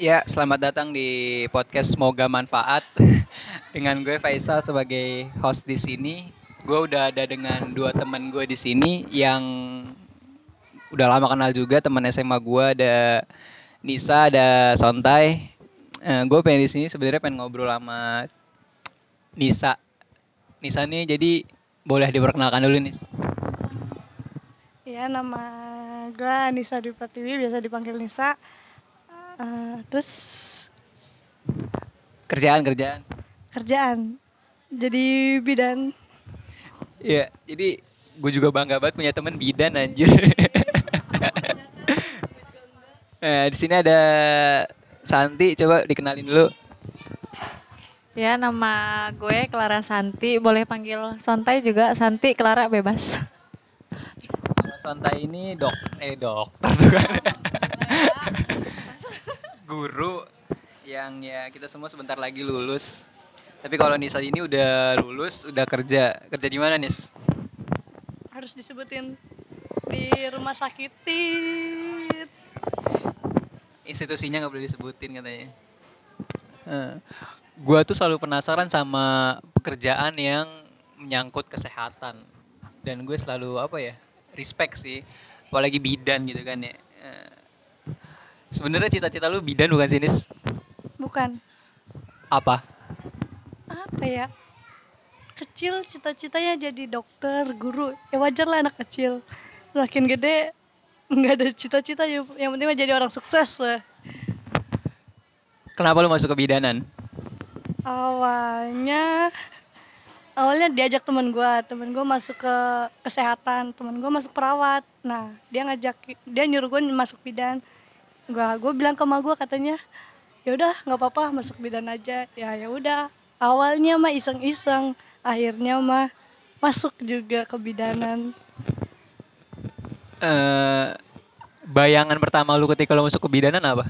Ya, selamat datang di podcast Semoga Manfaat dengan gue Faisal sebagai host di sini. Gue udah ada dengan dua teman gue di sini yang udah lama kenal juga teman SMA gue ada Nisa, ada Sontai. Eh, gue pengen di sini sebenarnya pengen ngobrol sama Nisa. Nisa nih jadi boleh diperkenalkan dulu nih. Ya, nama gue Nisa Dwi Pratiwi, biasa dipanggil Nisa. Uh, terus Kerjaan, kerjaan. kerjaan jadi bidan. Iya, jadi gue juga bangga banget punya temen bidan anjir. nah, di sini ada Santi, coba dikenalin dulu. Ya, nama gue Clara Santi, boleh panggil Sontai juga, Santi Clara bebas. Sontai ini dok, eh dokter tuh kan. Guru yang ya kita semua sebentar lagi lulus. Tapi kalau Nisa ini udah lulus, udah kerja. Kerja di mana, Nis? Harus disebutin di rumah sakit. Tit. Institusinya nggak boleh disebutin katanya. Eh, gua tuh selalu penasaran sama pekerjaan yang menyangkut kesehatan. Dan gue selalu apa ya? Respect sih. Apalagi bidan gitu kan ya. Eh, Sebenarnya cita-cita lu bidan bukan sih, Nis? Bukan Apa? apa ya? Kecil cita-citanya jadi dokter, guru. Ya wajar lah anak kecil. Makin gede nggak ada cita-cita yang penting mah jadi orang sukses lah. Kenapa lu masuk ke bidanan? Awalnya awalnya diajak teman gua, teman gua masuk ke kesehatan, teman gua masuk perawat. Nah dia ngajak, dia nyuruh gua masuk bidan. Gua gua bilang ke emak gua katanya, ya udah nggak apa-apa masuk bidan aja. Ya ya udah. Awalnya mah iseng-iseng, akhirnya mah masuk juga ke bidanan. eh bayangan pertama lu ketika lu masuk ke bidanan apa?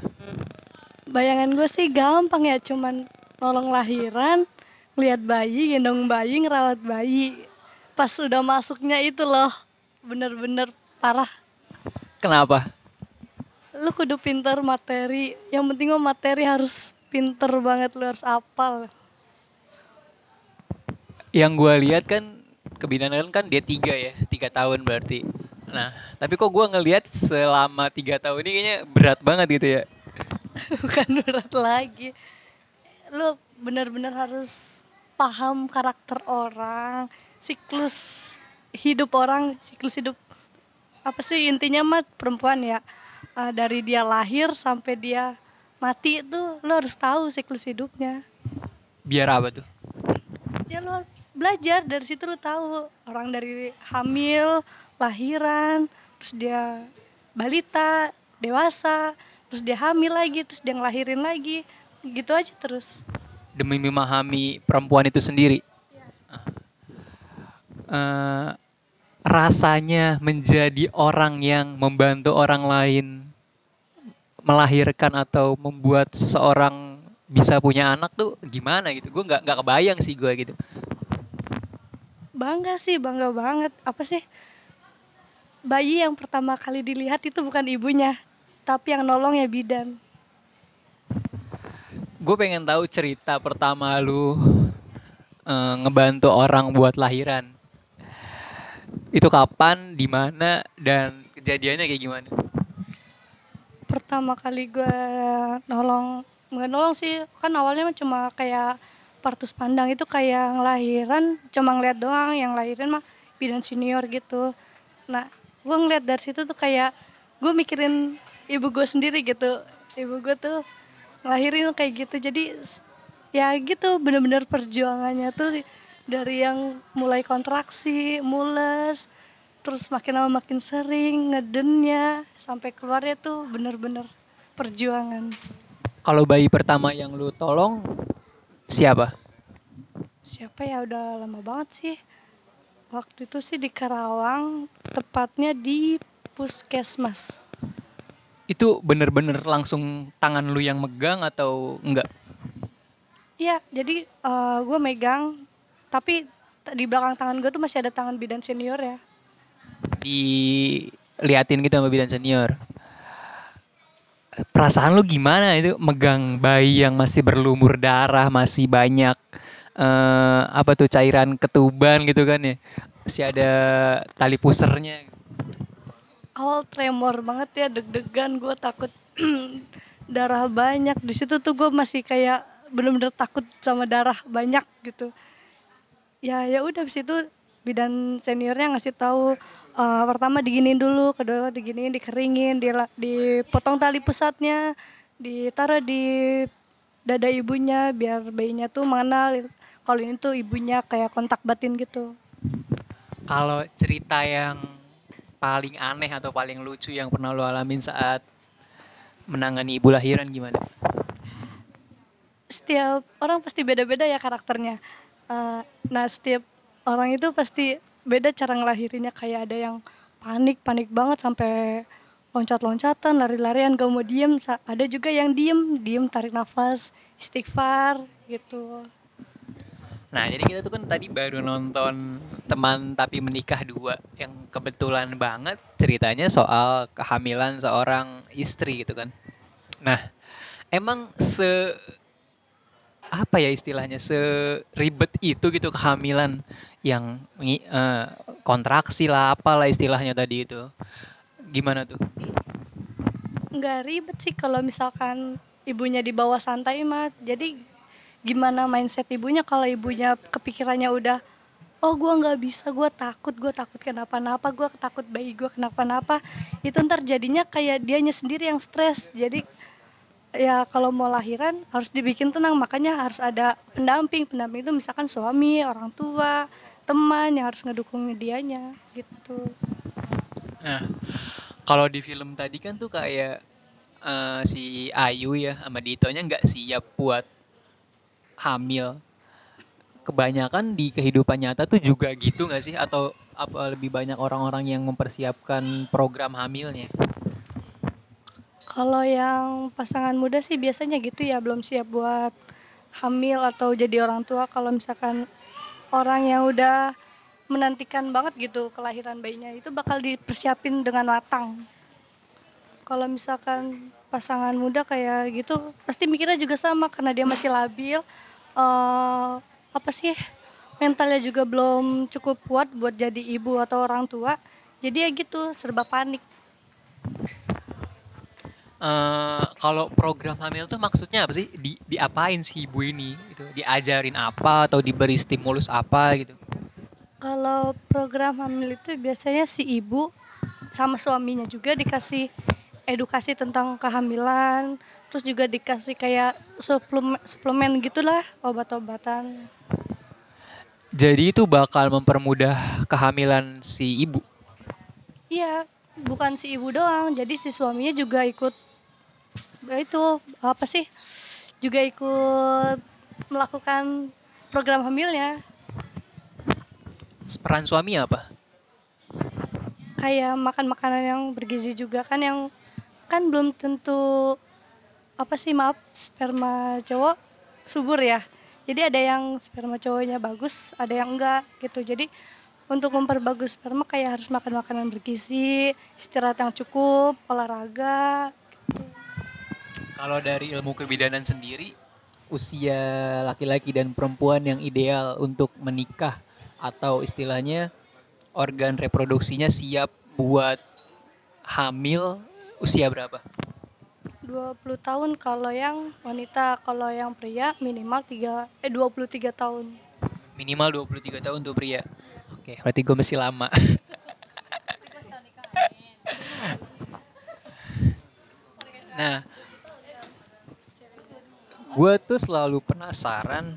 Bayangan gue sih gampang ya, cuman nolong lahiran, lihat bayi, gendong bayi, ngerawat bayi. Pas udah masuknya itu loh, bener-bener parah. Kenapa? Lu kudu pinter materi, yang penting mah materi harus pinter banget, lu harus apal. Yang gua lihat kan kebidanan kan dia tiga ya, tiga tahun berarti. Nah, tapi kok gua ngelihat selama tiga tahun ini kayaknya berat banget gitu ya. Bukan berat lagi. Lu bener-bener harus paham karakter orang, siklus hidup orang, siklus hidup apa sih intinya mah perempuan ya Eh, dari dia lahir sampai dia mati itu lo harus tahu siklus hidupnya. Biar apa tuh? ya lo belajar. Dari situ lo tahu orang dari hamil lahiran terus dia balita dewasa terus dia hamil lagi terus dia ngelahirin lagi. Gitu aja terus. Demi memahami perempuan itu sendiri. Eh, rasanya menjadi orang yang membantu orang lain melahirkan atau membuat seseorang bisa punya anak tuh gimana gitu? Gue nggak nggak kebayang sih gue gitu. bangga sih bangga banget apa sih bayi yang pertama kali dilihat itu bukan ibunya tapi yang nolong ya bidan Gue pengen tahu cerita pertama lu eh, ngebantu orang buat lahiran. Itu kapan, di mana, dan kejadiannya kayak gimana? pertama kali gue nolong nggak nolong sih kan awalnya cuma kayak partus pandang itu kayak ngelahiran cuma ngeliat doang yang lahirin mah bidan senior gitu nah gue ngeliat dari situ tuh kayak gue mikirin ibu gue sendiri gitu ibu gue tuh ngelahirin kayak gitu jadi ya gitu bener-bener perjuangannya tuh dari yang mulai kontraksi mules terus makin lama makin sering ngedennya sampai keluarnya tuh bener-bener perjuangan Kalau bayi pertama yang lu tolong siapa? siapa ya udah lama banget sih waktu itu sih di Karawang tepatnya di puskesmas Itu bener-bener langsung tangan lu yang megang atau enggak? Iya jadi gue megang tapi di belakang tangan gue tuh masih ada tangan bidan senior ya Diliatin gitu sama bidan senior. perasaan lu gimana itu megang bayi yang masih berlumur darah, masih banyak eh apa tuh cairan ketuban gitu kan ya. Masih ada tali pusernya. Awal tremor banget ya, deg-degan gue takut darah banyak. Di situ tuh gue masih kayak bener-bener takut sama darah banyak gitu. Ya ya udah habis itu bidan seniornya ngasih tahu eh, pertama diginiin dulu, kedua diginiin, dikeringin, dila- dipotong tali pusatnya, ditaruh di dada ibunya biar bayinya tuh mengenal kalau ini tuh ibunya kayak kontak batin gitu. Kalau cerita yang paling aneh atau paling lucu yang pernah lo alamin saat menangani ibu lahiran gimana? setiap orang pasti beda-beda ya karakternya. Eh, nah setiap orang itu pasti beda cara ngelahirinnya. Kayak ada yang panik panik banget sampai loncat-loncatan lari-larian gak mau diem. Ada juga yang diem diem tarik nafas istighfar gitu. Nah, jadi kita tuh kan tadi baru nonton teman tapi menikah dua yang kebetulan banget ceritanya soal kehamilan seorang istri gitu kan. Nah, emang se apa ya istilahnya seribet itu gitu kehamilan yang eh, kontraksi lah apalah istilahnya tadi itu. Gimana tuh? nggak ribet sih kalau misalkan ibunya di bawah santai mah jadi gimana mindset ibunya kalau ibunya kepikirannya udah oh gua nggak bisa gua takut gua takut kenapa-napa gua takut bayi gua kenapa-napa itu ntar jadinya kayak dianya sendiri yang stres jadi ya kalau mau lahiran harus dibikin tenang makanya harus ada pendamping pendamping itu misalkan suami orang tua teman yang harus ngedukung dianya gitu Nah, kalau di film tadi kan tuh kayak eh, si Ayu ya sama Ditonya nggak siap buat hamil. Kebanyakan di kehidupan nyata tuh juga gitu nggak sih? Atau apa lebih banyak orang-orang yang mempersiapkan program hamilnya? Kalau yang pasangan muda sih biasanya gitu ya belum siap buat hamil atau jadi orang tua. Kalau misalkan orang yang udah menantikan banget gitu kelahiran bayinya itu bakal dipersiapin dengan matang. Kalau misalkan pasangan muda kayak gitu pasti mikirnya juga sama karena dia masih labil. eh apa sih mentalnya juga belum cukup kuat buat jadi ibu atau orang tua. Jadi ya gitu serba panik. Eh, kalau program hamil tuh maksudnya apa sih? Di, diapain sih ibu ini? Gitu. Diajarin apa atau diberi stimulus apa gitu? Kalau program hamil itu biasanya si ibu sama suaminya juga dikasih edukasi tentang kehamilan, terus juga dikasih kayak suplemen, suplemen gitulah obat-obatan. Jadi itu bakal mempermudah kehamilan si ibu. Iya, bukan si ibu doang, jadi si suaminya juga ikut ya itu apa sih? Juga ikut melakukan program hamilnya. Peran suami apa? kayak makan makanan yang bergizi juga kan yang kan belum tentu apa sih maaf sperma cowok subur ya jadi ada yang sperma cowoknya bagus ada yang enggak gitu jadi untuk memperbagus sperma kayak harus makan makanan bergizi istirahat yang cukup olahraga Kalau dari ilmu kebidanan sendiri, usia laki-laki dan perempuan yang ideal untuk menikah atau istilahnya organ reproduksinya siap buat hamil usia berapa? 20 tahun kalau yang wanita kalau yang pria minimal 3 eh 23 tahun Minimal 23 tahun tuh pria. Oke, berarti gue masih lama. gue tuh selalu penasaran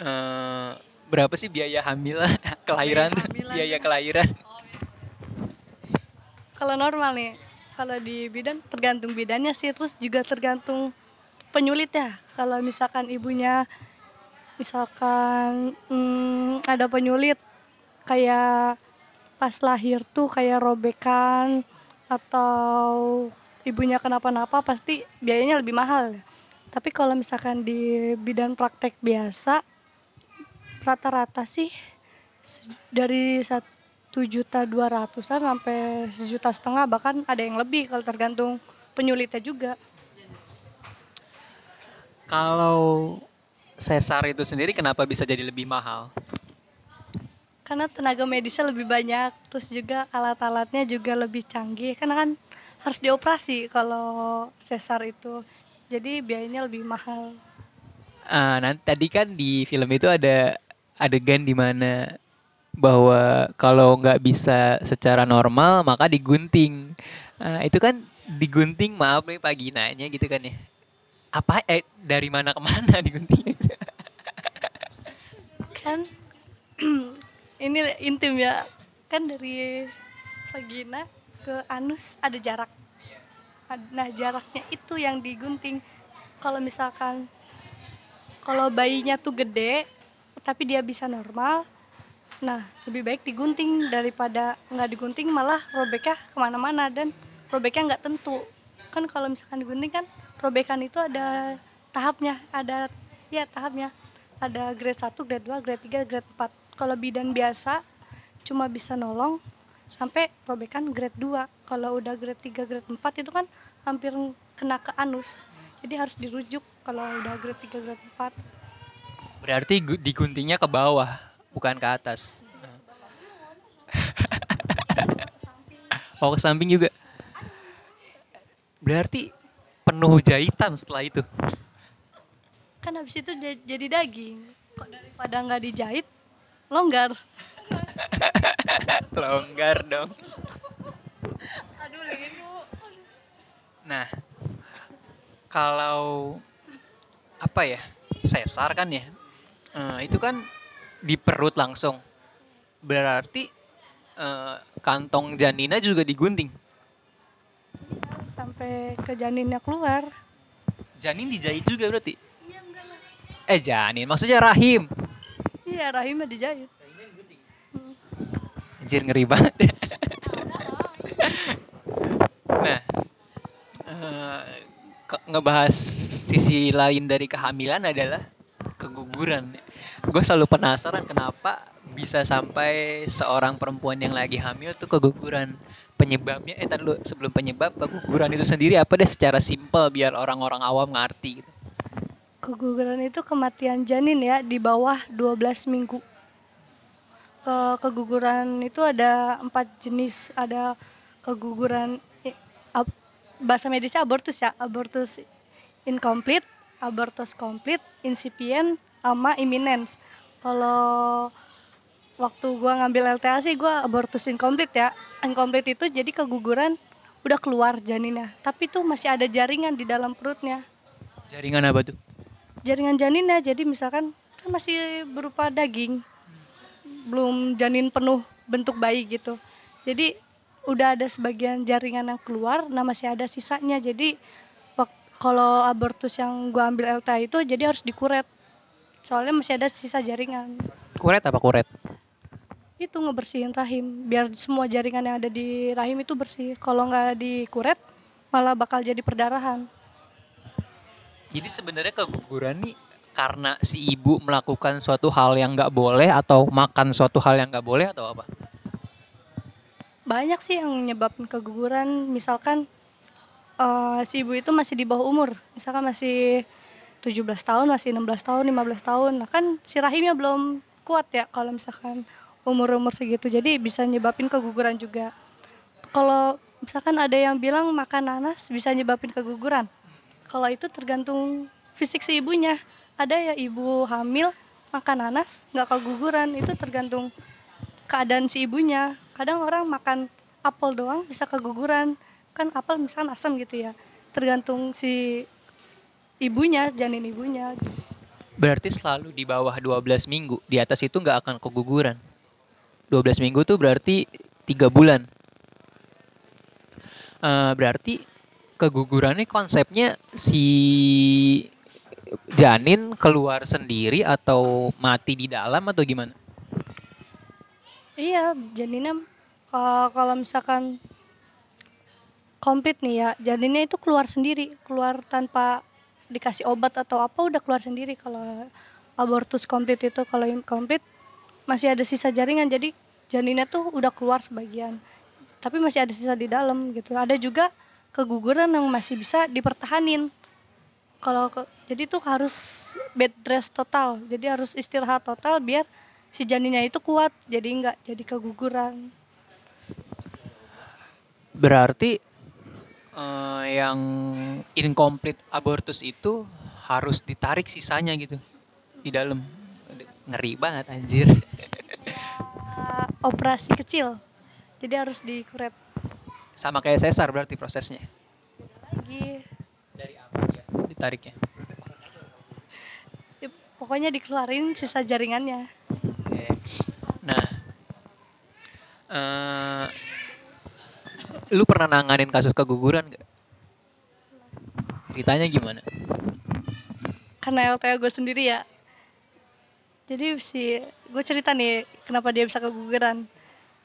eh, berapa sih biaya hamil kelahiran biaya kelahiran Kalau normal nih, kalau di bidan tergantung bidannya sih, terus juga tergantung penyulit ya. Kalau misalkan ibunya, misalkan hmm, ada penyulit kayak pas lahir tuh kayak robekan atau ibunya kenapa-napa pasti biayanya lebih mahal. Tapi kalau misalkan di bidan praktek biasa, rata-rata sih dari satu juta dua ratusan sampai sejuta setengah bahkan ada yang lebih kalau tergantung penyulitnya juga. Kalau sesar itu sendiri kenapa bisa jadi lebih mahal? Karena tenaga medisnya lebih banyak, terus juga alat-alatnya juga lebih canggih. Karena kan harus dioperasi kalau sesar itu. Jadi biayanya lebih mahal. Ah, nanti tadi kan di film itu ada adegan di mana bahwa kalau nggak bisa secara normal maka digunting. Ah, itu kan digunting maaf nih pagi nanya gitu kan ya. Apa eh dari mana ke mana diguntingnya? Kan ini intim ya. Kan dari vagina ke anus ada jarak. Nah, jaraknya itu yang digunting. Kalau misalkan kalau bayinya tuh gede tapi dia bisa normal, nah lebih baik digunting daripada nggak digunting malah robeknya ke mana-mana dan robeknya nggak tentu. Kan kalau misalkan digunting kan robekan itu ada tahapnya, ada ya tahapnya. Ada grade 1, grade 2, grade 3, grade 4. Kalau bidan biasa cuma bisa nolong sampai robekan grade 2. Kalau udah grade 3, grade 4 itu kan hampir kena ke anus. Jadi harus dirujuk kalau udah grade 3, grade 4. Berarti gu- diguntingnya ke bawah, bukan ke atas. oh, ke samping juga. Berarti penuh jahitan setelah itu. Kan habis itu ja- jadi daging. Kok daripada nggak dijahit, longgar. Longgar dong. Aduh, itu. Nah, kalau apa ya? Sesar kan ya. Eh, itu kan di perut langsung. Berarti eh, kantong janina juga digunting. Sampai ke janinnya keluar. Janin dijahit juga berarti? Eh janin, maksudnya rahim. Iya, rahimnya dijahit. Anjir ngeri banget. nah, eh, ke- ngebahas sisi lain dari kehamilan adalah keguguran. Gue selalu penasaran kenapa bisa sampai seorang perempuan yang lagi hamil tuh keguguran. Penyebabnya, eh tadi dulu sebelum penyebab keguguran itu sendiri apa deh secara simpel biar orang-orang awam ngerti gitu. Keguguran itu kematian janin ya di bawah 12 minggu. Ke keguguran itu ada empat jenis. Ada keguguran i- ab- bahasa medisnya abortus ya, abortus incomplete, abortus complete, incipient, sama imminence. Kalau waktu gua ngambil LTA sih gua abortus incomplete ya. Incomplete itu jadi keguguran udah keluar janinnya, tapi tuh masih ada jaringan di dalam perutnya Jaringan apa tuh? jaringan janinnya jadi misalkan kan masih berupa daging belum janin penuh bentuk bayi gitu. Jadi udah ada sebagian jaringan yang keluar nah masih ada sisanya. Jadi kalau abortus yang gua ambil LTA itu jadi harus dikuret. Soalnya masih ada sisa jaringan. Kuret apa kuret? itu ngebersihin rahim. Biar semua jaringan yang ada di rahim itu bersih. Kalau nggak dikuret malah bakal jadi perdarahan. Jadi sebenarnya keguguran nih karena si ibu melakukan suatu hal yang nggak boleh atau makan suatu hal yang nggak boleh atau apa? banyak sih yang menyebabkan keguguran. Misalkan eh, si ibu itu masih di bawah umur. Misalkan masih 17 tahun masih 16 tahun 15 tahun. Nah kan si rahimnya belum kuat ya kalau misalkan umur-umur segitu. Jadi bisa nyebabin keguguran juga. Kalau misalkan ada yang bilang makan nanas bisa nyebabin keguguran. Kalau itu tergantung fisik si ibunya ada ya ibu hamil makan nanas nggak keguguran itu tergantung keadaan si ibunya kadang orang makan apel doang bisa keguguran kan apel misalkan asam gitu ya tergantung si ibunya janin ibunya Berarti selalu di bawah 12 minggu. Di atas itu nggak akan keguguran. 12 minggu tuh berarti tiga bulan. Eh, berarti keguguran ini konsepnya si janin keluar sendiri atau mati di dalam atau gimana? iya janinnya ka- kalau misalkan komplit nih ya janinnya itu keluar sendiri keluar tanpa dikasih obat atau apa udah keluar sendiri. Kalau abortus komplit itu kalau komplit masih ada sisa jaringan jadi janinnya tuh udah keluar sebagian. Tapi masih ada sisa di dalam gitu. Ada juga keguguran yang masih bisa dipertahanin. Kalau jadi tuh harus bed rest total jadi harus istirahat total biar si janinnya itu kuat jadi nggak jadi keguguran Berarti eh, yang incomplete abortus itu harus ditarik sisanya gitu di dalam. Ngeri banget anjir. Uh, operasi kecil jadi harus dikuret Sama kayak sesar berarti prosesnya. lagi Dari apa ya ditariknya? Ya, pokoknya dikeluarin sisa jaringannya. Nah, eh lu pernah nanganin kasus keguguran gak? Ceritanya gimana? karena LTA gue sendiri ya jadi si gue cerita nih kenapa dia bisa keguguran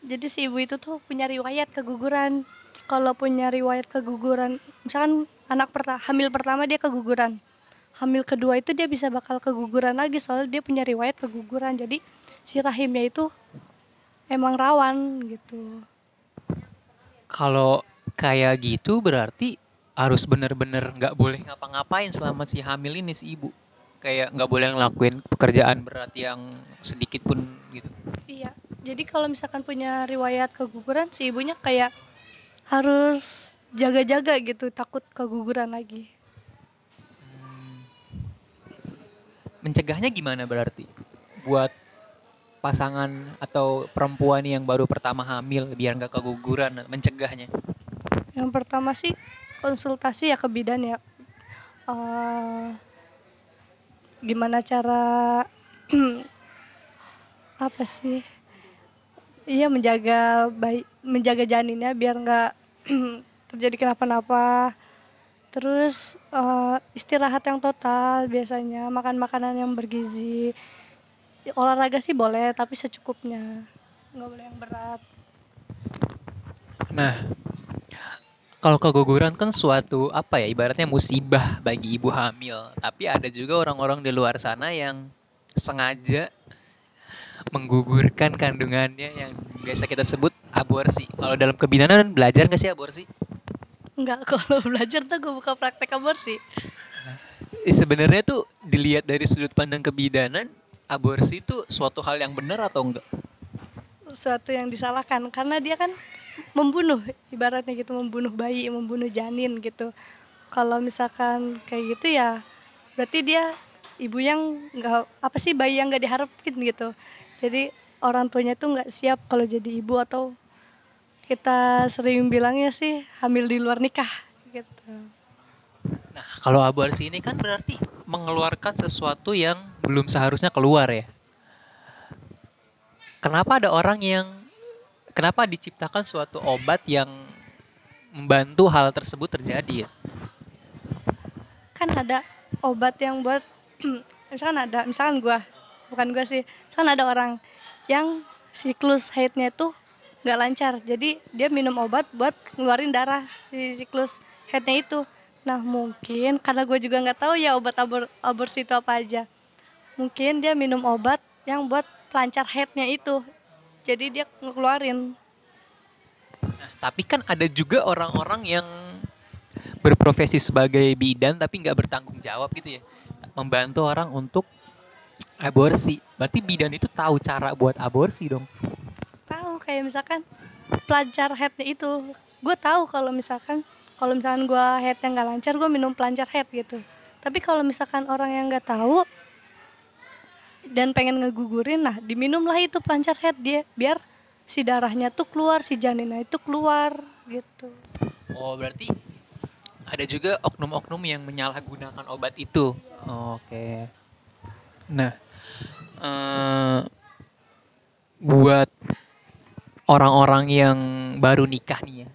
jadi si ibu itu tuh punya riwayat keguguran kalau punya riwayat keguguran misalkan anak pertama hamil pertama dia keguguran hamil kedua itu dia bisa bakal keguguran lagi soalnya dia punya riwayat keguguran jadi si rahimnya itu emang rawan gitu Kalau kayak gitu berarti harus bener-bener nggak boleh ngapa-ngapain selama si hamil ini si ibu. Kayak nggak boleh ngelakuin pekerjaan berat yang sedikit pun gitu. Iya, jadi kalau misalkan punya riwayat keguguran, si ibunya kayak harus jaga-jaga gitu, takut keguguran lagi. Mencegahnya gimana berarti? Buat pasangan atau perempuan yang baru pertama hamil biar nggak keguguran mencegahnya. Yang pertama sih konsultasi ya ke bidan ya. Eh, gimana cara apa sih? Iya menjaga bayi, menjaga janinnya biar nggak terjadi kenapa-napa. Terus eh, istirahat yang total biasanya, makan makanan yang bergizi. Olahraga sih boleh tapi secukupnya, nggak boleh yang berat. Nah, kalau keguguran kan suatu apa ya ibaratnya musibah bagi ibu hamil. Tapi ada juga orang-orang di luar sana yang sengaja menggugurkan kandungannya yang biasa kita sebut aborsi. Kalau dalam kebidanan belajar nggak sih aborsi? Enggak, kalau belajar tuh gue buka praktek aborsi. Eh, sebenarnya tuh dilihat dari sudut pandang kebidanan, aborsi itu suatu hal yang benar atau enggak? Suatu yang disalahkan karena dia kan membunuh, ibaratnya gitu membunuh bayi, membunuh janin gitu. Kalau misalkan kayak gitu ya berarti dia ibu yang nggak apa sih bayi yang nggak diharapin gitu. Jadi orang tuanya tuh nggak siap kalau jadi ibu atau kita sering bilangnya sih hamil di luar nikah gitu. Nah, kalau aborsi ini kan berarti mengeluarkan sesuatu yang belum seharusnya keluar ya. Kenapa ada orang yang kenapa diciptakan suatu obat yang membantu hal tersebut terjadi ya? kan ada obat yang buat misalkan ada misalkan gua bukan gua sih misalkan ada orang yang siklus haidnya itu nggak lancar jadi dia minum obat buat ngeluarin darah si siklus haidnya itu nah mungkin karena gue juga nggak tahu ya obat abor aborsi itu apa aja mungkin dia minum obat yang buat pelancar haidnya itu jadi dia ngeluarin tapi kan ada juga orang-orang yang berprofesi sebagai bidan tapi nggak bertanggung jawab gitu ya. Membantu orang untuk aborsi. Berarti bidan itu tahu cara buat aborsi dong. Tahu kayak misalkan pelancar headnya itu gue tahu kalau misalkan kalau misalkan gue headnya nggak lancar gue minum pelancar head gitu tapi kalau misalkan orang yang nggak tahu dan pengen ngegugurin nah diminumlah itu pelancar head dia biar si darahnya tuh keluar si janinnya itu keluar gitu Oh, berarti ada juga oknum-oknum yang menyalahgunakan obat itu. Oke. Nah, eh, buat orang-orang yang baru nikah nih ya,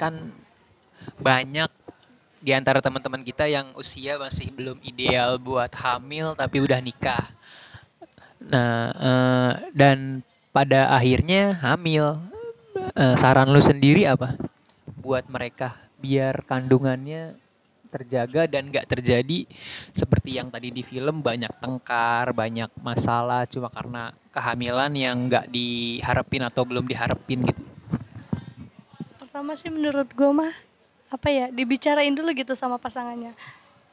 kan banyak di antara teman-teman kita yang usia masih belum ideal buat hamil tapi udah nikah. Nah, eh, dan pada akhirnya hamil. Eh, saran lu sendiri apa buat mereka biar kandungannya terjaga dan nggak terjadi seperti yang tadi di film banyak tengkar, banyak masalah cuma karena kehamilan yang nggak diharapin atau belum diharapin gitu. pertama sih menurut gue mah apa ya dibicarain dulu gitu sama pasangannya.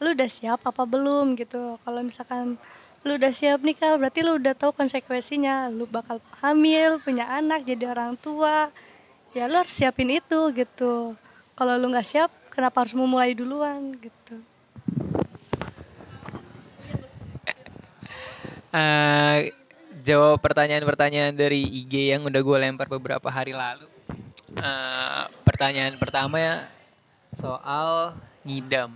Lu udah siap apa belum gitu? Kalau misalkan lu udah siap nikah berarti lu udah tahu konsekuensinya. Lu bakal hamil punya anak jadi orang tua. Ya lu harus siapin itu gitu. Kalau lu nggak siap kenapa harus memulai duluan gitu Eh, jawab pertanyaan-pertanyaan dari IG yang udah gue lempar beberapa hari lalu. Eh, pertanyaan pertama ya soal ngidam.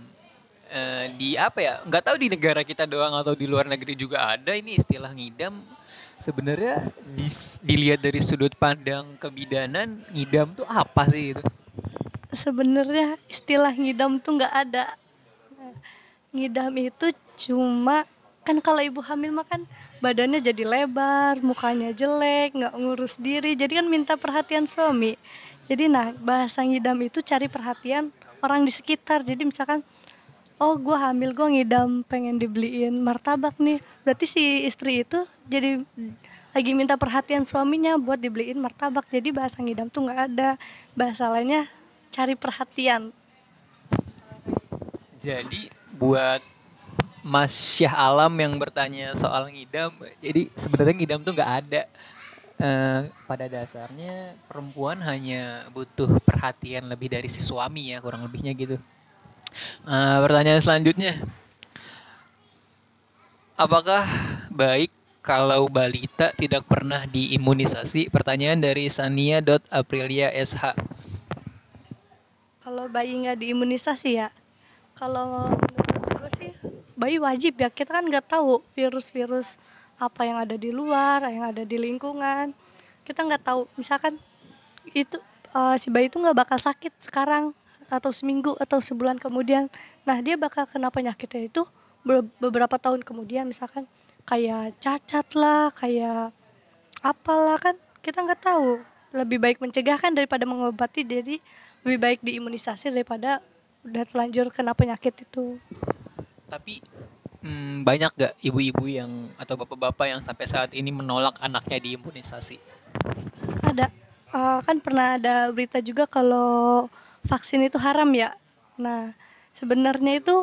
Eh, di apa ya? Nggak tahu di negara kita doang atau di luar negeri juga ada ini istilah ngidam. Sebenarnya dilihat dari sudut pandang kebidanan, ngidam tuh apa sih itu? Sebenarnya istilah ngidam tuh nggak ada. Ngidam itu cuma kan kalau ibu hamil mah kan badannya jadi lebar mukanya jelek nggak ngurus diri. Jadi kan minta perhatian suami. Jadi nah bahasa ngidam itu cari perhatian orang di sekitar. Jadi misalkan oh gue hamil gue ngidam pengen dibeliin martabak nih. Berarti si istri itu jadi lagi minta perhatian suaminya buat dibeliin martabak. Jadi bahasa ngidam tuh nggak ada. Bahasa lainnya cari perhatian Jadi buat Mas Syah Alam yang bertanya soal ngidam, jadi sebenarnya ngidam tuh nggak ada. Eh, pada dasarnya perempuan hanya butuh perhatian lebih dari si suami ya kurang lebihnya gitu. Eh, pertanyaan selanjutnya, apakah baik kalau balita tidak pernah diimunisasi? Pertanyaan dari Sania.aprilia SH. Kalau bayi nggak diimunisasi ya? Kalau menurut gue sih bayi wajib ya. Kita kan nggak tahu virus-virus apa yang ada di luar yang ada di lingkungan. Kita nggak tahu. Misalkan itu eh, si bayi itu nggak bakal sakit sekarang atau seminggu atau sebulan kemudian. Nah dia bakal kena penyakitnya itu be- beberapa tahun kemudian. Misalkan kayak cacat lah kayak apalah kan. Kita nggak tahu. Lebih baik mencegah kan daripada mengobati. Jadi lebih baik diimunisasi daripada udah terlanjur kena penyakit itu. Tapi mm, banyak gak ibu-ibu yang atau bapak-bapak yang sampai saat ini menolak anaknya diimunisasi? ada. Eh, kan pernah ada berita juga kalau vaksin itu haram ya. Nah sebenarnya itu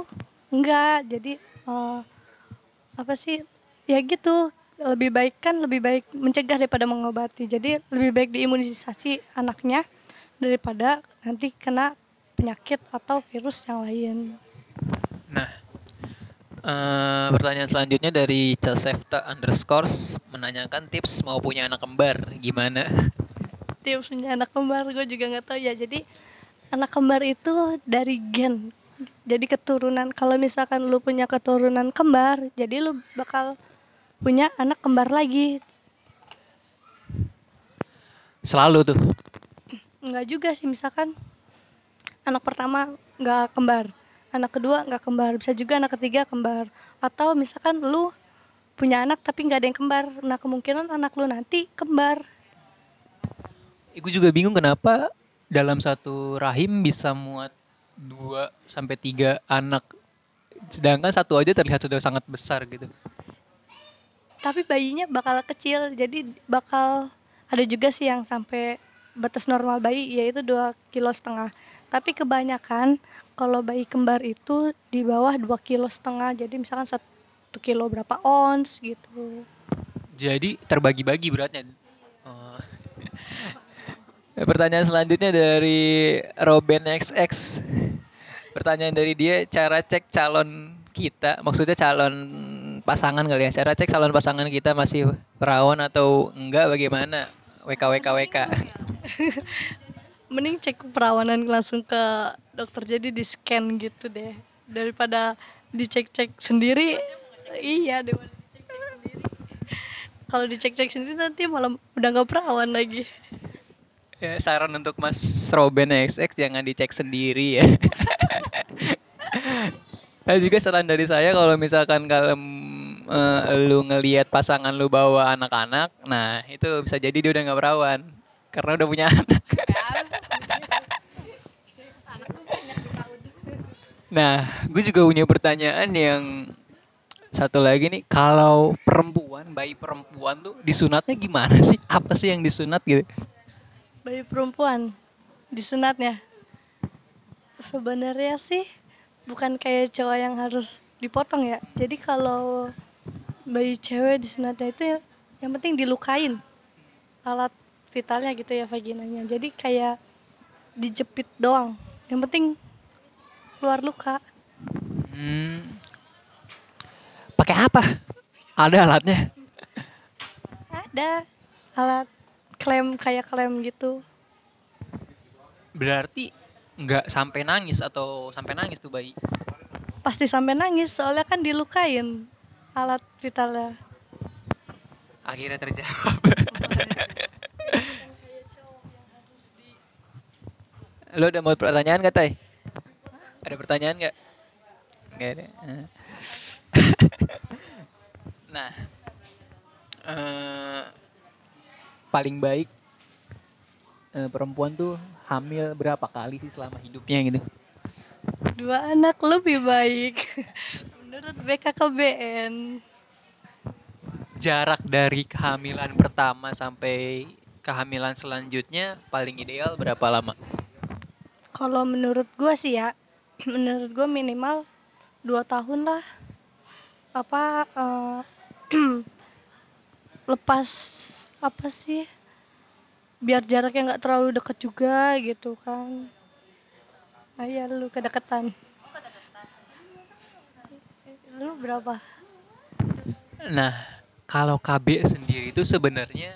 enggak jadi eh, apa sih? Ya gitu. Lebih baik kan lebih baik mencegah daripada mengobati. Jadi lebih baik diimunisasi anaknya daripada nanti kena penyakit atau virus yang lain Nah, eh, pertanyaan selanjutnya dari Celsefta underscores menanyakan tips mau punya anak kembar gimana? tips punya anak kembar gue juga nggak tahu ya jadi anak kembar itu dari gen jadi keturunan kalau misalkan lu punya keturunan kembar jadi lu bakal punya anak kembar lagi Selalu tuh. Nggak juga sih misalkan anak pertama nggak kembar anak kedua nggak kembar bisa juga anak ketiga kembar atau misalkan lu punya anak tapi nggak ada yang kembar nah kemungkinan anak lu nanti kembar Gue juga bingung kenapa dalam satu rahim bisa muat dua sampai tiga anak, sedangkan satu aja terlihat sudah sangat besar gitu. tapi bayinya bakal kecil jadi bakal ada juga sih yang sampai batas normal bayi yaitu dua kilo setengah tapi kebanyakan kalau bayi kembar itu di bawah dua kilo setengah jadi misalkan satu kilo berapa ons gitu Jadi terbagi-bagi beratnya. Oh. Pertanyaan selanjutnya dari Robin XX. Pertanyaan dari dia, cara cek calon kita, maksudnya calon pasangan kali ya. Cara cek calon pasangan kita masih perawan atau enggak bagaimana? WK WK WK. mending cek perawanan langsung ke dokter jadi di scan gitu deh. Daripada dicek-cek sendiri. Iya sendiri. Kalau dicek-cek sendiri nanti malah udah nggak perawan lagi. Ya, saran untuk Mas Robin XX jangan dicek sendiri ya. Nah juga saran dari saya kalau misalkan kalau eh, lu ngelihat pasangan lu bawa anak-anak, nah itu bisa jadi dia udah nggak perawan karena udah punya anak. nah, gue juga punya pertanyaan yang satu lagi nih, kalau perempuan, bayi perempuan tuh disunatnya gimana sih? Apa sih yang disunat gitu? bayi perempuan disunatnya Sebenarnya sih bukan kayak cowok yang harus dipotong ya. Jadi kalau bayi cewek disunatnya itu ya, yang penting dilukain alat vitalnya gitu ya vaginanya. Jadi kayak dijepit doang. Yang penting keluar luka. Hmm. Pakai apa? Ada alatnya. Ada alat klem kayak klem gitu. Berarti nggak sampai nangis atau sampai nangis tuh bayi. Pasti sampai nangis soalnya kan dilukain alat vitalnya. Akhirnya terjawab. Lo udah mau pertanyaan gak, Tay? Ada pertanyaan gak? Gak ada. nah, eh, paling baik eh, perempuan tuh hamil berapa kali sih selama hidupnya gitu? Dua anak lebih baik. Menurut BKKBN. Jarak dari kehamilan pertama sampai kehamilan selanjutnya paling ideal berapa lama? Kalau menurut gue sih ya, menurut gue minimal dua tahun lah. Apa eh, lepas apa sih? Biar jaraknya nggak terlalu deket juga gitu kan. Ah, iya lu kedekatan. Lu berapa? Nah, kalau KB sendiri itu sebenarnya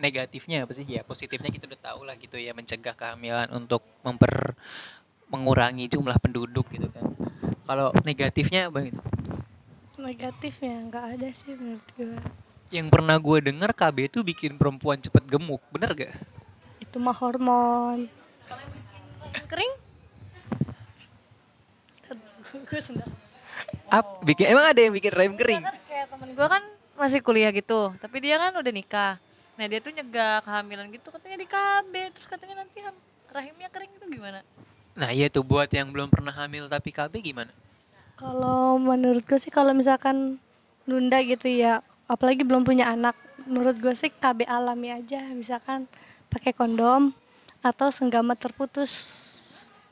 negatifnya apa sih? Ya positifnya kita udah tahu lah gitu ya mencegah kehamilan untuk memper mengurangi jumlah penduduk gitu kan. Kalau negatifnya apa gitu? Negatifnya nggak ada sih menurut gue. Yang pernah gue dengar KB itu bikin perempuan cepet gemuk, bener gak? Itu mah hormon. Kering? gue sendal. Ap, bikin emang ada yang bikin rahim kering? Kan kayak temen gue kan masih kuliah gitu, tapi dia kan udah nikah. Nah dia tuh nyegah kehamilan gitu, katanya di KB, terus katanya nanti rahimnya kering itu gimana? Nah iya tuh buat yang belum pernah hamil tapi KB gimana? Kalau menurut gue sih kalau misalkan nunda gitu ya, apalagi belum punya anak, menurut gue sih KB alami aja, misalkan pakai kondom atau senggama terputus.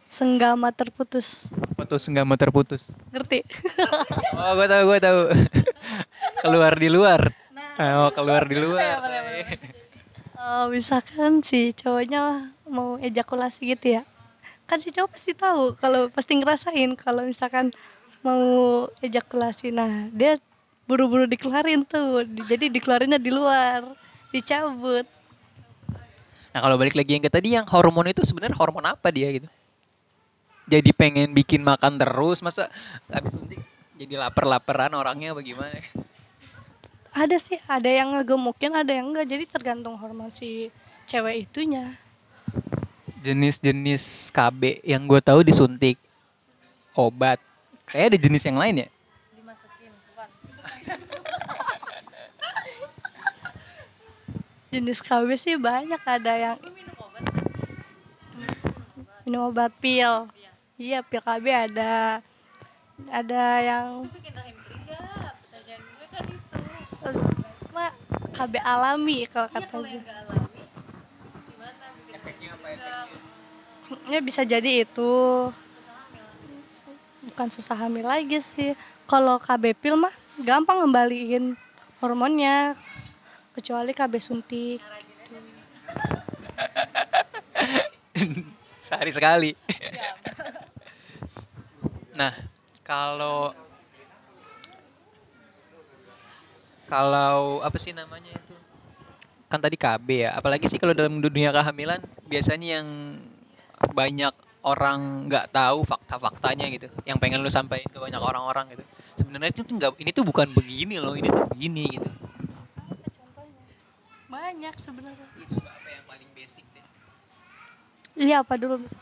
Senggama terputus. Putus nggak mau terputus. Ngerti? Oh gue tahu gue tahu. keluar di luar. Oh keluar di luar. Eh, misalkan si cowoknya mau ejakulasi gitu ya. Kan si cowok pasti tahu kalau pasti ngerasain kalau misalkan mau ejakulasi. Nah, dia buru-buru dikeluarin tuh. Di- Jadi dikeluarinnya di luar, dicabut. Nah kalau balik lagi yang ke tadi yang hormon itu sebenarnya hormon apa dia gitu? Jadi pengen bikin makan terus masa habis suntik jadi lapar-laparan orangnya bagaimana? Ada sih, ada yang ngegemukin, ada yang enggak. Jadi tergantung hormon si cewek itunya. Jenis-jenis KB yang gue tahu disuntik obat. Kayak ada jenis yang lain ya? Dimasukin, bukan? Jenis KB sih banyak, ada yang minum obat pil. Iya, pil KB ada. Ada yang bikin rahim kering gak? Pertanyaan gue kan Mak, KB alami kalau kata Efeknya apa efeknya? Ya bisa jadi itu. Bukan susah hamil lagi sih. Kalau KB pil mah gampang ngembaliin hormonnya. Kecuali KB suntik. Sehari sekali. nah, kalau kalau apa sih namanya itu? Kan tadi KB ya. Apalagi sih kalau dalam dunia kehamilan biasanya yang banyak orang nggak tahu fakta-faktanya gitu. Yang pengen lu sampaikan ke banyak orang-orang gitu. Sebenarnya itu nggak ini tuh bukan begini loh, ini tuh begini gitu. Banyak sebenarnya. Itu apa yang paling basic deh. Iya apa dulu? Mis?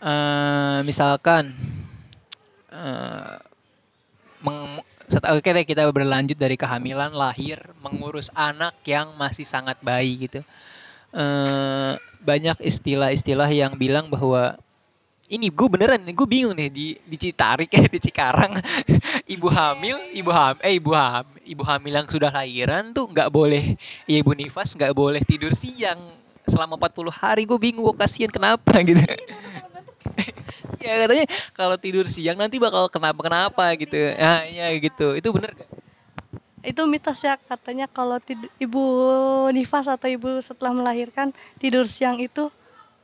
eh misalkan meng- oke deh kita berlanjut dari kehamilan lahir mengurus anak yang masih sangat bayi gitu. Eh banyak istilah-istilah yang bilang bahwa ini gue beneran gue bingung nih di di Citarik ya di Cikarang. Ibu hamil ibu ham eh ibu ham ibu hamil yang sudah lahiran tuh nggak boleh ya ibu nifas nggak boleh tidur siang selama 40 hari. Gue bingung gue kasihan kenapa? Gitu ya katanya kalau tidur siang nanti bakal kenapa-kenapa gitu. Nah, ya gitu. Itu bener gak? Itu mitos ya katanya kalau ibu nifas atau ibu setelah melahirkan tidur siang itu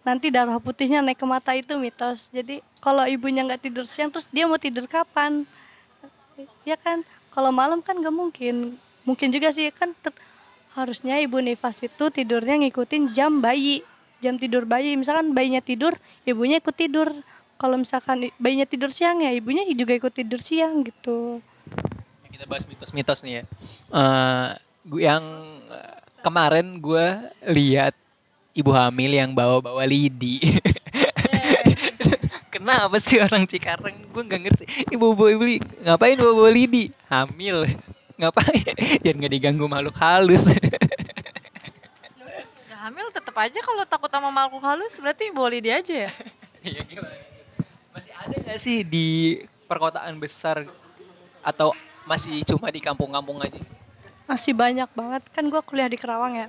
nanti darah putihnya naik ke mata itu mitos. Jadi kalau ibunya nggak tidur siang terus dia mau tidur kapan? Ya kan? Kalau malam kan nggak mungkin. Mungkin juga sih kan harusnya ibu nifas itu tidurnya ngikutin jam bayi, jam tidur bayi. Misalkan bayinya tidur, ibunya ikut tidur. Kalau misalkan bayinya tidur siang ya ibunya juga ikut tidur siang gitu. Kita bahas mitos-mitos nih ya. Eh, gu- yang eh, kemarin gue lihat ibu hamil yang bawa-bawa lidi. Kenapa sih orang Cikarang? Gue nggak ngerti. Ibu-ibu ibu ngapain bawa-bawa lidi? Hamil. Ngapain? Biar nggak diganggu makhluk halus. Hamil tetap aja kalau takut sama makhluk halus berarti boleh dia aja ya. Iya gimana? Masih ada nggak sih di perkotaan besar atau masih cuma di kampung-kampung aja? Masih banyak banget kan gue kuliah di Kerawang ya.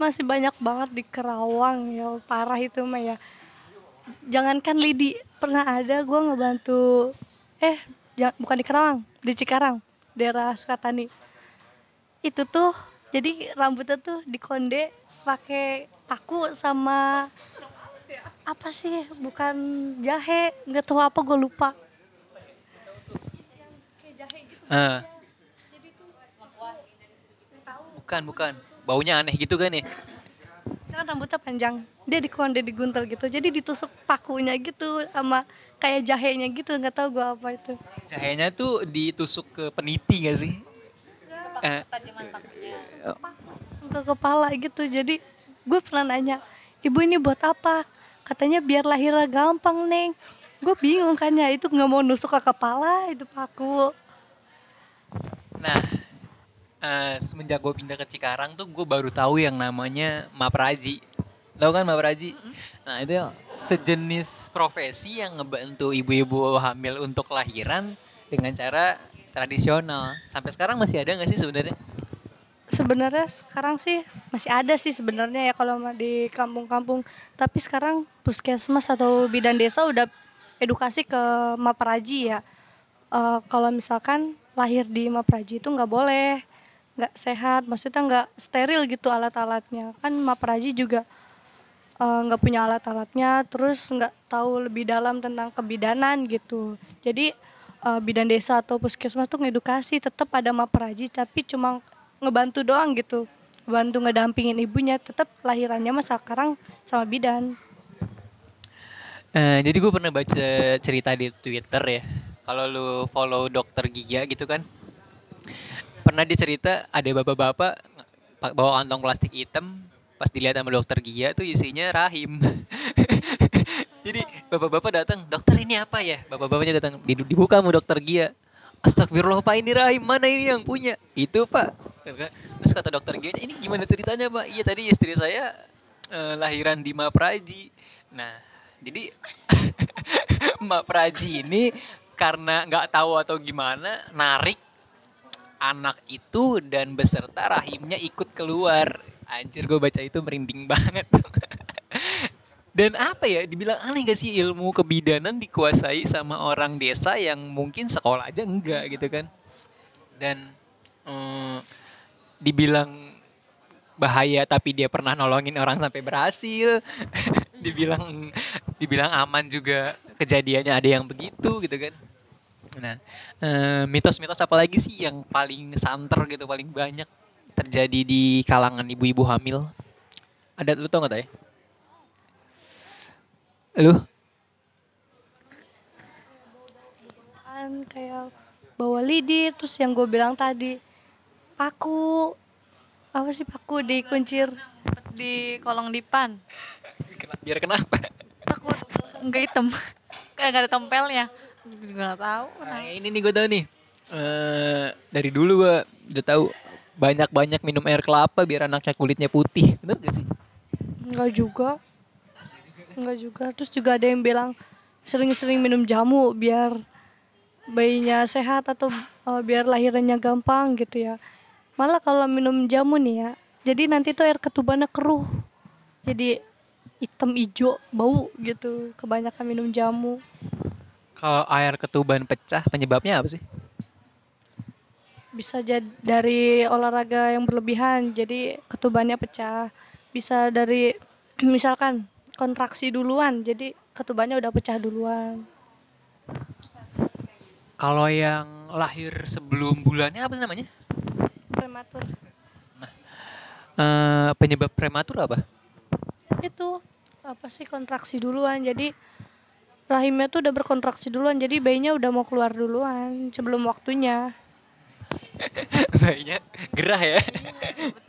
Masih banyak banget di Kerawang ya parah itu mah ya. Jangankan Lidi pernah ada gue ngebantu eh bukan di Kerawang di Cikarang daerah Sukatani. Itu tuh jadi rambutnya tuh dikonde pakai paku sama apa sih? Bukan jahe. Nggak tahu apa gue lupa. Ah. Bukan, bukan. Baunya aneh gitu kan ya? kan rambutnya panjang dia dikonde diguntel gitu. Jadi ditusuk pakunya gitu sama kayak jahenya gitu. Nggak tahu gua apa itu. Cahayanya tuh ditusuk ke peniti gak sih? Eh, langsung ke kepala gitu. Jadi gue pernah nanya ibu ini buat apa katanya biar lahirnya gampang neng gue bingung kan ya itu nggak mau nusuk ke kepala itu paku nah, eh, semenjak gue pindah ke Cikarang tuh gue baru tahu yang namanya mapraji. Tahu kan mapraji? Nah itu sejenis profesi yang ngebantu ibu-ibu hamil untuk lahiran dengan cara tradisional. Sampai sekarang masih ada nggak sih sebenarnya? Sebenarnya sekarang sih masih ada sih sebenarnya ya kalau di kampung-kampung. Tapi sekarang puskesmas atau bidan desa udah edukasi ke mapraji ya. Eh, kalau misalkan lahir di mapraji itu nggak boleh nggak sehat maksudnya nggak steril gitu alat-alatnya. Kan mapraji juga eh, nggak punya alat-alatnya terus nggak tahu lebih dalam tentang kebidanan gitu. Jadi eh, bidan desa atau puskesmas tuh ngedukasi tetap ada mapraji tapi cuma ngebantu doang gitu bantu ngedampingin ibunya tetap lahirannya mah sekarang sama bidan Eh, jadi gue pernah baca cerita di Twitter ya. Kalau lu follow dokter Gia gitu kan. Pernah dia cerita ada bapak-bapak pa- bawa kantong plastik hitam pas dilihat sama dokter Gia tuh isinya rahim. jadi bapak-bapak datang, dokter ini apa ya? Bapak-bapaknya datang, "Di- dibuka sama dokter Gia. Astagfirullah pak ini rahim mana ini yang punya? Itu pak. Terus kata dokter Gia ini gimana ceritanya pak? Iya tadi istri saya eh, lahiran di Mapraji. Nah jadi Mbak Praji ini karena nggak tahu atau gimana narik anak itu dan beserta rahimnya ikut keluar. Anjir gue baca itu merinding banget. dan apa ya dibilang aneh gak sih ilmu kebidanan dikuasai sama orang desa yang mungkin sekolah aja enggak gitu kan. Dan eh, dibilang bahaya tapi dia pernah nolongin orang sampai berhasil. dibilang dibilang aman juga kejadiannya ada yang begitu gitu kan. Nah, eh, mitos-mitos apa lagi sih yang paling santer gitu, paling banyak terjadi di kalangan ibu-ibu hamil? Ada lu tau gak tay? Lu? kan kayak bawa lidi terus yang gue bilang tadi paku apa sih paku dikuncir Di kolong dipan. Biar kenapa? Takut enggak hitam. Kayak enggak ada tempelnya. Juga nggak tahu. Nah, ini nih gue tau nih. Eh dari dulu gue udah tahu banyak-banyak minum air kelapa biar anaknya kulitnya putih. Bener gak sih? Enggak juga. Enggak juga. Terus juga ada yang bilang sering-sering minum jamu biar bayinya sehat atau eh, biar lahirannya gampang gitu ya. Malah kalau minum jamu nih ya, jadi nanti tuh air ketubannya keruh. Jadi hitam hijau bau gitu kebanyakan minum jamu Kalau air ketuban pecah penyebabnya apa sih? bisa jadi dari olahraga yang berlebihan jadi ketubannya pecah bisa dari misalkan kontraksi duluan jadi ketubannya udah pecah duluan Kalau yang lahir sebelum bulannya apa namanya? prematur Eh, penyebab prematur apa? itu apa sih kontraksi duluan jadi rahimnya tuh udah berkontraksi duluan jadi bayinya udah mau keluar duluan sebelum waktunya Bayinya gerah ya.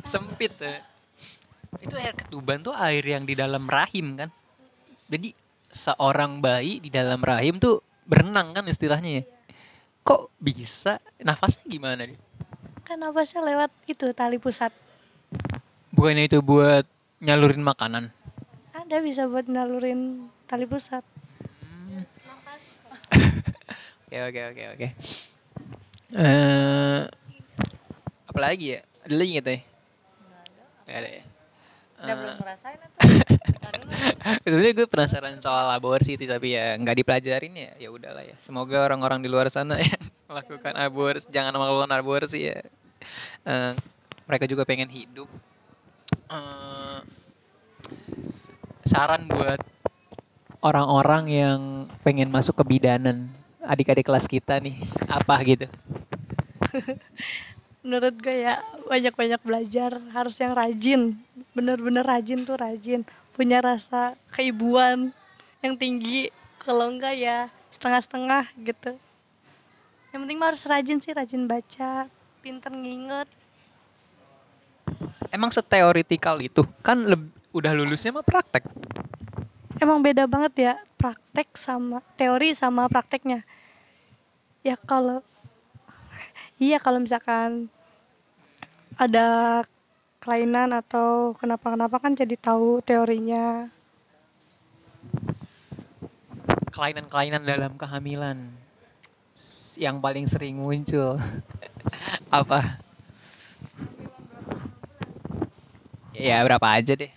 Sempit ya. Itu air ketuban tuh air yang di dalam rahim kan. Jadi seorang bayi di dalam rahim tuh berenang kan istilahnya ya. Kok bisa? Nafasnya gimana dia? kan nafasnya lewat itu tali pusat Bukannya itu buat nyalurin makanan. ada bisa buat nalurin tali pusat Oke oke oke oke. Eh apa lagi ya? Ada lagi nggak teh? Gak ada ya. Udah belum ngerasain atau? Sebenarnya gue penasaran soal aborsi itu tapi ya nggak dipelajarin ya ya udahlah ya. Semoga orang-orang di luar sana yang melakukan aborsi jangan melakukan aborsi ya. Eh, mereka juga pengen hidup. Eh, saran buat orang-orang yang pengen masuk ke bidanan adik-adik kelas kita nih apa gitu? menurut gue ya banyak-banyak belajar harus yang rajin. Bener-bener rajin tuh rajin. Punya rasa keibuan yang tinggi kalau enggak ya setengah-setengah gitu. Yang penting mah harus rajin sih rajin baca pinter nginget. Emang seteoritikal itu? Kan udah lulusnya mah praktek. emang beda banget ya praktek sama teori sama prakteknya. Ya kalau iya kalau misalkan ada kelainan atau kenapa-kenapa kan jadi tahu teorinya. Kelainan-kelainan dalam kehamilan yang paling sering muncul. Apa? Ya berapa aja deh.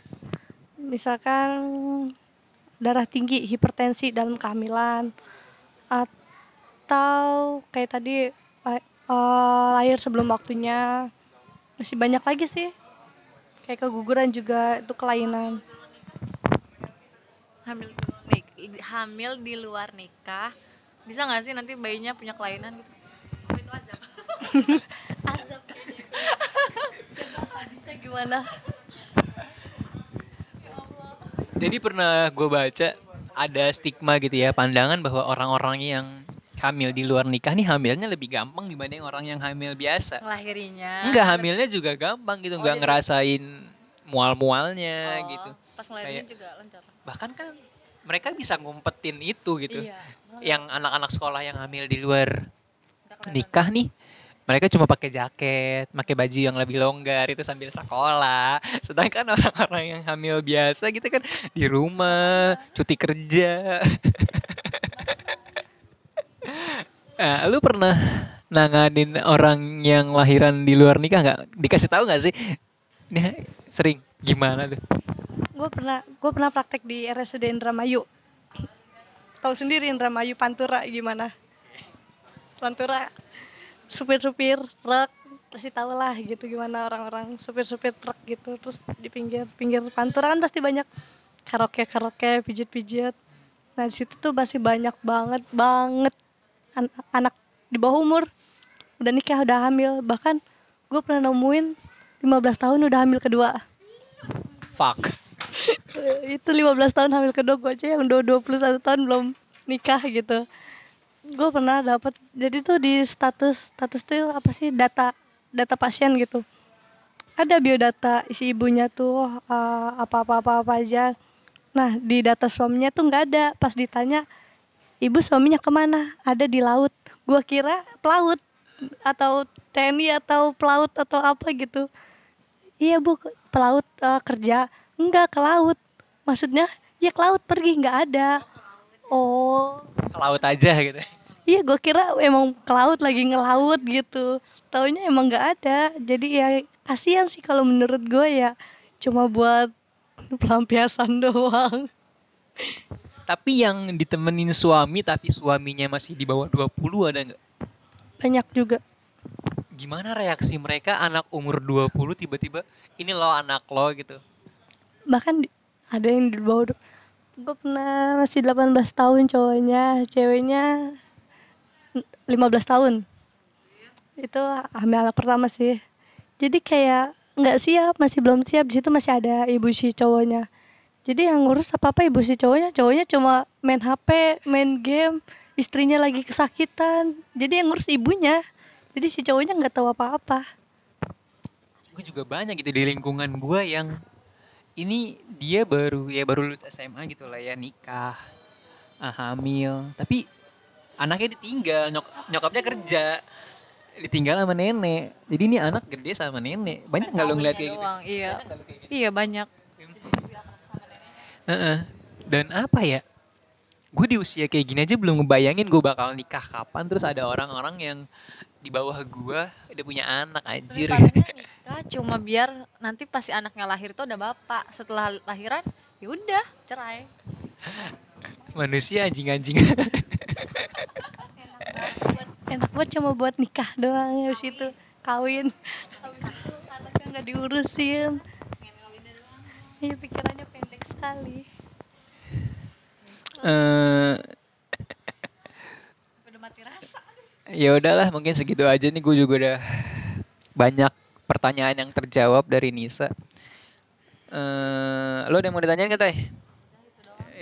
Misalkan darah tinggi hipertensi dalam kehamilan atau kayak tadi eh, lahir sebelum waktunya. Masih banyak lagi sih. Kayak keguguran juga itu kelainan. Hamil di luar hamil di luar nikah. Bisa nggak sih nanti bayinya punya kelainan gitu? Apa itu azab. Azab. Bisa gimana? Jadi pernah gue baca ada stigma gitu ya pandangan bahwa orang-orang yang hamil di luar nikah nih hamilnya lebih gampang dibanding orang yang hamil biasa. Ngelahirinya enggak hamilnya juga gampang gitu Oh, nggak jadi- ngerasain mual-mualnya Oh, gitu. pas ngelahirinnya Kayak- juga lancar. bahkan kan mereka bisa ngumpetin itu gitu. Iya yang anak-anak sekolah yang hamil di luar nikah nih mereka cuma pakai jaket, pakai baju yang lebih longgar itu sambil sekolah. Sedangkan orang-orang yang hamil biasa gitu kan di rumah, cuti kerja. nah, lu pernah nanganin orang yang lahiran di luar nikah nggak? Dikasih tahu nggak sih? Ini sering gimana tuh? gue pernah gue pernah praktek di RSUD Indramayu tahu sendiri Indramayu Pantura gimana Pantura supir-supir truk pasti tahu lah gitu gimana orang-orang supir-supir truk gitu terus di pinggir pinggir Pantura kan pasti banyak karaoke karaoke pijit-pijit nah situ tuh masih banyak banget banget an- anak di bawah umur. Udah nikah udah hamil. Bahkan gue pernah nemuin 15 tahun udah hamil kedua. Fuck. itu 15 tahun hamil kedua gue aja yang udah 21 tahun belum nikah gitu. Gue pernah dapat jadi tuh di status status tuh apa sih? Data data pasien gitu. Ada biodata isi ibunya tuh eh, apa apa apa apa aja. Nah di data suaminya tuh nggak ada. Pas ditanya ibu suaminya ke mana? Ada di laut. Gue kira pelaut atau TNI atau pelaut atau apa gitu. Iya bu pelaut eh, kerja. Enggak ke laut. Maksudnya ya ke laut pergi nggak ada. Oh. Ke laut aja gitu. iya gue kira emang ke laut lagi ngelaut gitu. Taunya emang nggak ada. Jadi ya kasihan sih kalau menurut gue ya. Cuma buat pelampiasan doang. Tapi yang ditemenin suami tapi suaminya masih di bawah 20 ada nggak? Banyak juga. Gimana reaksi mereka anak umur 20 tiba-tiba ini lo anak lo gitu. Bahkan ada yang di bawah gue pernah masih 18 tahun cowoknya, ceweknya 15 tahun. Itu hamil anak pertama sih. Jadi kayak nggak siap, masih belum siap. Di situ masih ada ibu si cowoknya. Jadi yang ngurus apa-apa ibu si cowoknya, cowoknya cuma main HP, main game, istrinya lagi kesakitan. Jadi yang ngurus ibunya. Jadi si cowoknya nggak tahu apa-apa. Gue juga banyak gitu di lingkungan gue yang ini dia baru ya baru lulus SMA gitu lah ya nikah, ah, hamil, tapi anaknya ditinggal, nyok nyokapnya kerja, ditinggal sama nenek. Jadi ini anak gede sama nenek. Banyak nggak lo ngeliat kayak gitu? Iya. Banyak kayak gitu? Iya banyak. Heeh. Dan apa ya? Gue di usia kayak gini aja belum ngebayangin gue bakal nikah kapan. Terus ada orang-orang yang di bawah gue udah punya anak anjir. Daripadanya nikah cuma biar nanti pasti anaknya lahir tuh ada bapak. Setelah lahiran ya udah cerai. Manusia anjing-anjing. enak banget cuma buat nikah doang habis itu kawin habis itu anaknya nggak diurusin iya pikirannya pendek sekali Eh, Udah mati rasa. ya udahlah mungkin segitu aja nih gue juga udah banyak pertanyaan yang terjawab dari Nisa. Eh, lo ada yang mau ditanyain gak Toy?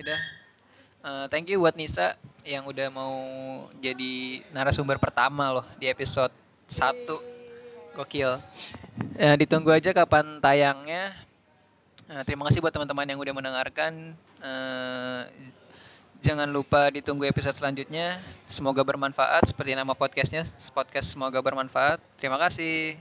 Udah. Eh, thank you buat Nisa yang udah mau jadi narasumber pertama loh di episode 1. Gokil. Eh, ditunggu aja kapan tayangnya. Eh, terima kasih buat teman-teman yang udah mendengarkan. Eh, Jangan lupa ditunggu episode selanjutnya. Semoga bermanfaat seperti nama podcastnya. Podcast semoga bermanfaat. Terima kasih.